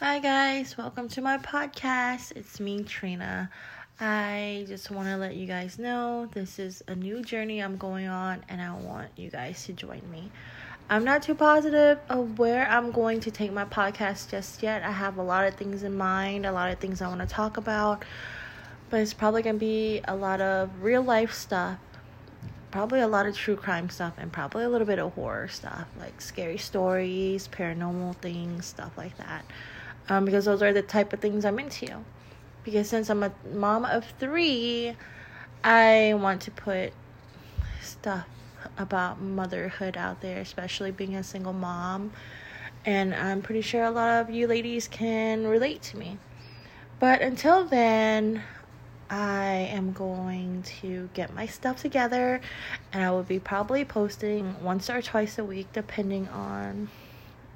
Hi, guys. Welcome to my podcast. It's me, Trina. I just want to let you guys know this is a new journey I'm going on, and I want you guys to join me. I'm not too positive of where I'm going to take my podcast just yet. I have a lot of things in mind, a lot of things I want to talk about, but it's probably going to be a lot of real life stuff probably a lot of true crime stuff and probably a little bit of horror stuff like scary stories paranormal things stuff like that um, because those are the type of things I'm into. Because since I'm a mom of three, I want to put stuff about motherhood out there, especially being a single mom. And I'm pretty sure a lot of you ladies can relate to me. But until then, I am going to get my stuff together and I will be probably posting once or twice a week depending on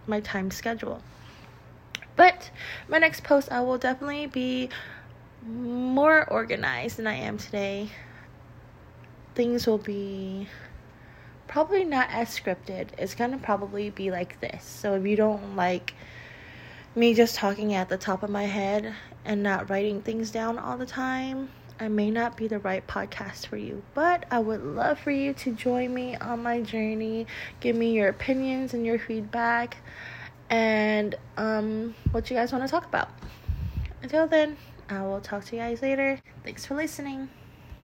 my time schedule. But my next post, I will definitely be more organized than I am today. Things will be probably not as scripted. It's gonna probably be like this. So if you don't like me just talking at the top of my head and not writing things down all the time, I may not be the right podcast for you, but I would love for you to join me on my journey. Give me your opinions and your feedback and um, what you guys want to talk about. Until then, I will talk to you guys later. Thanks for listening.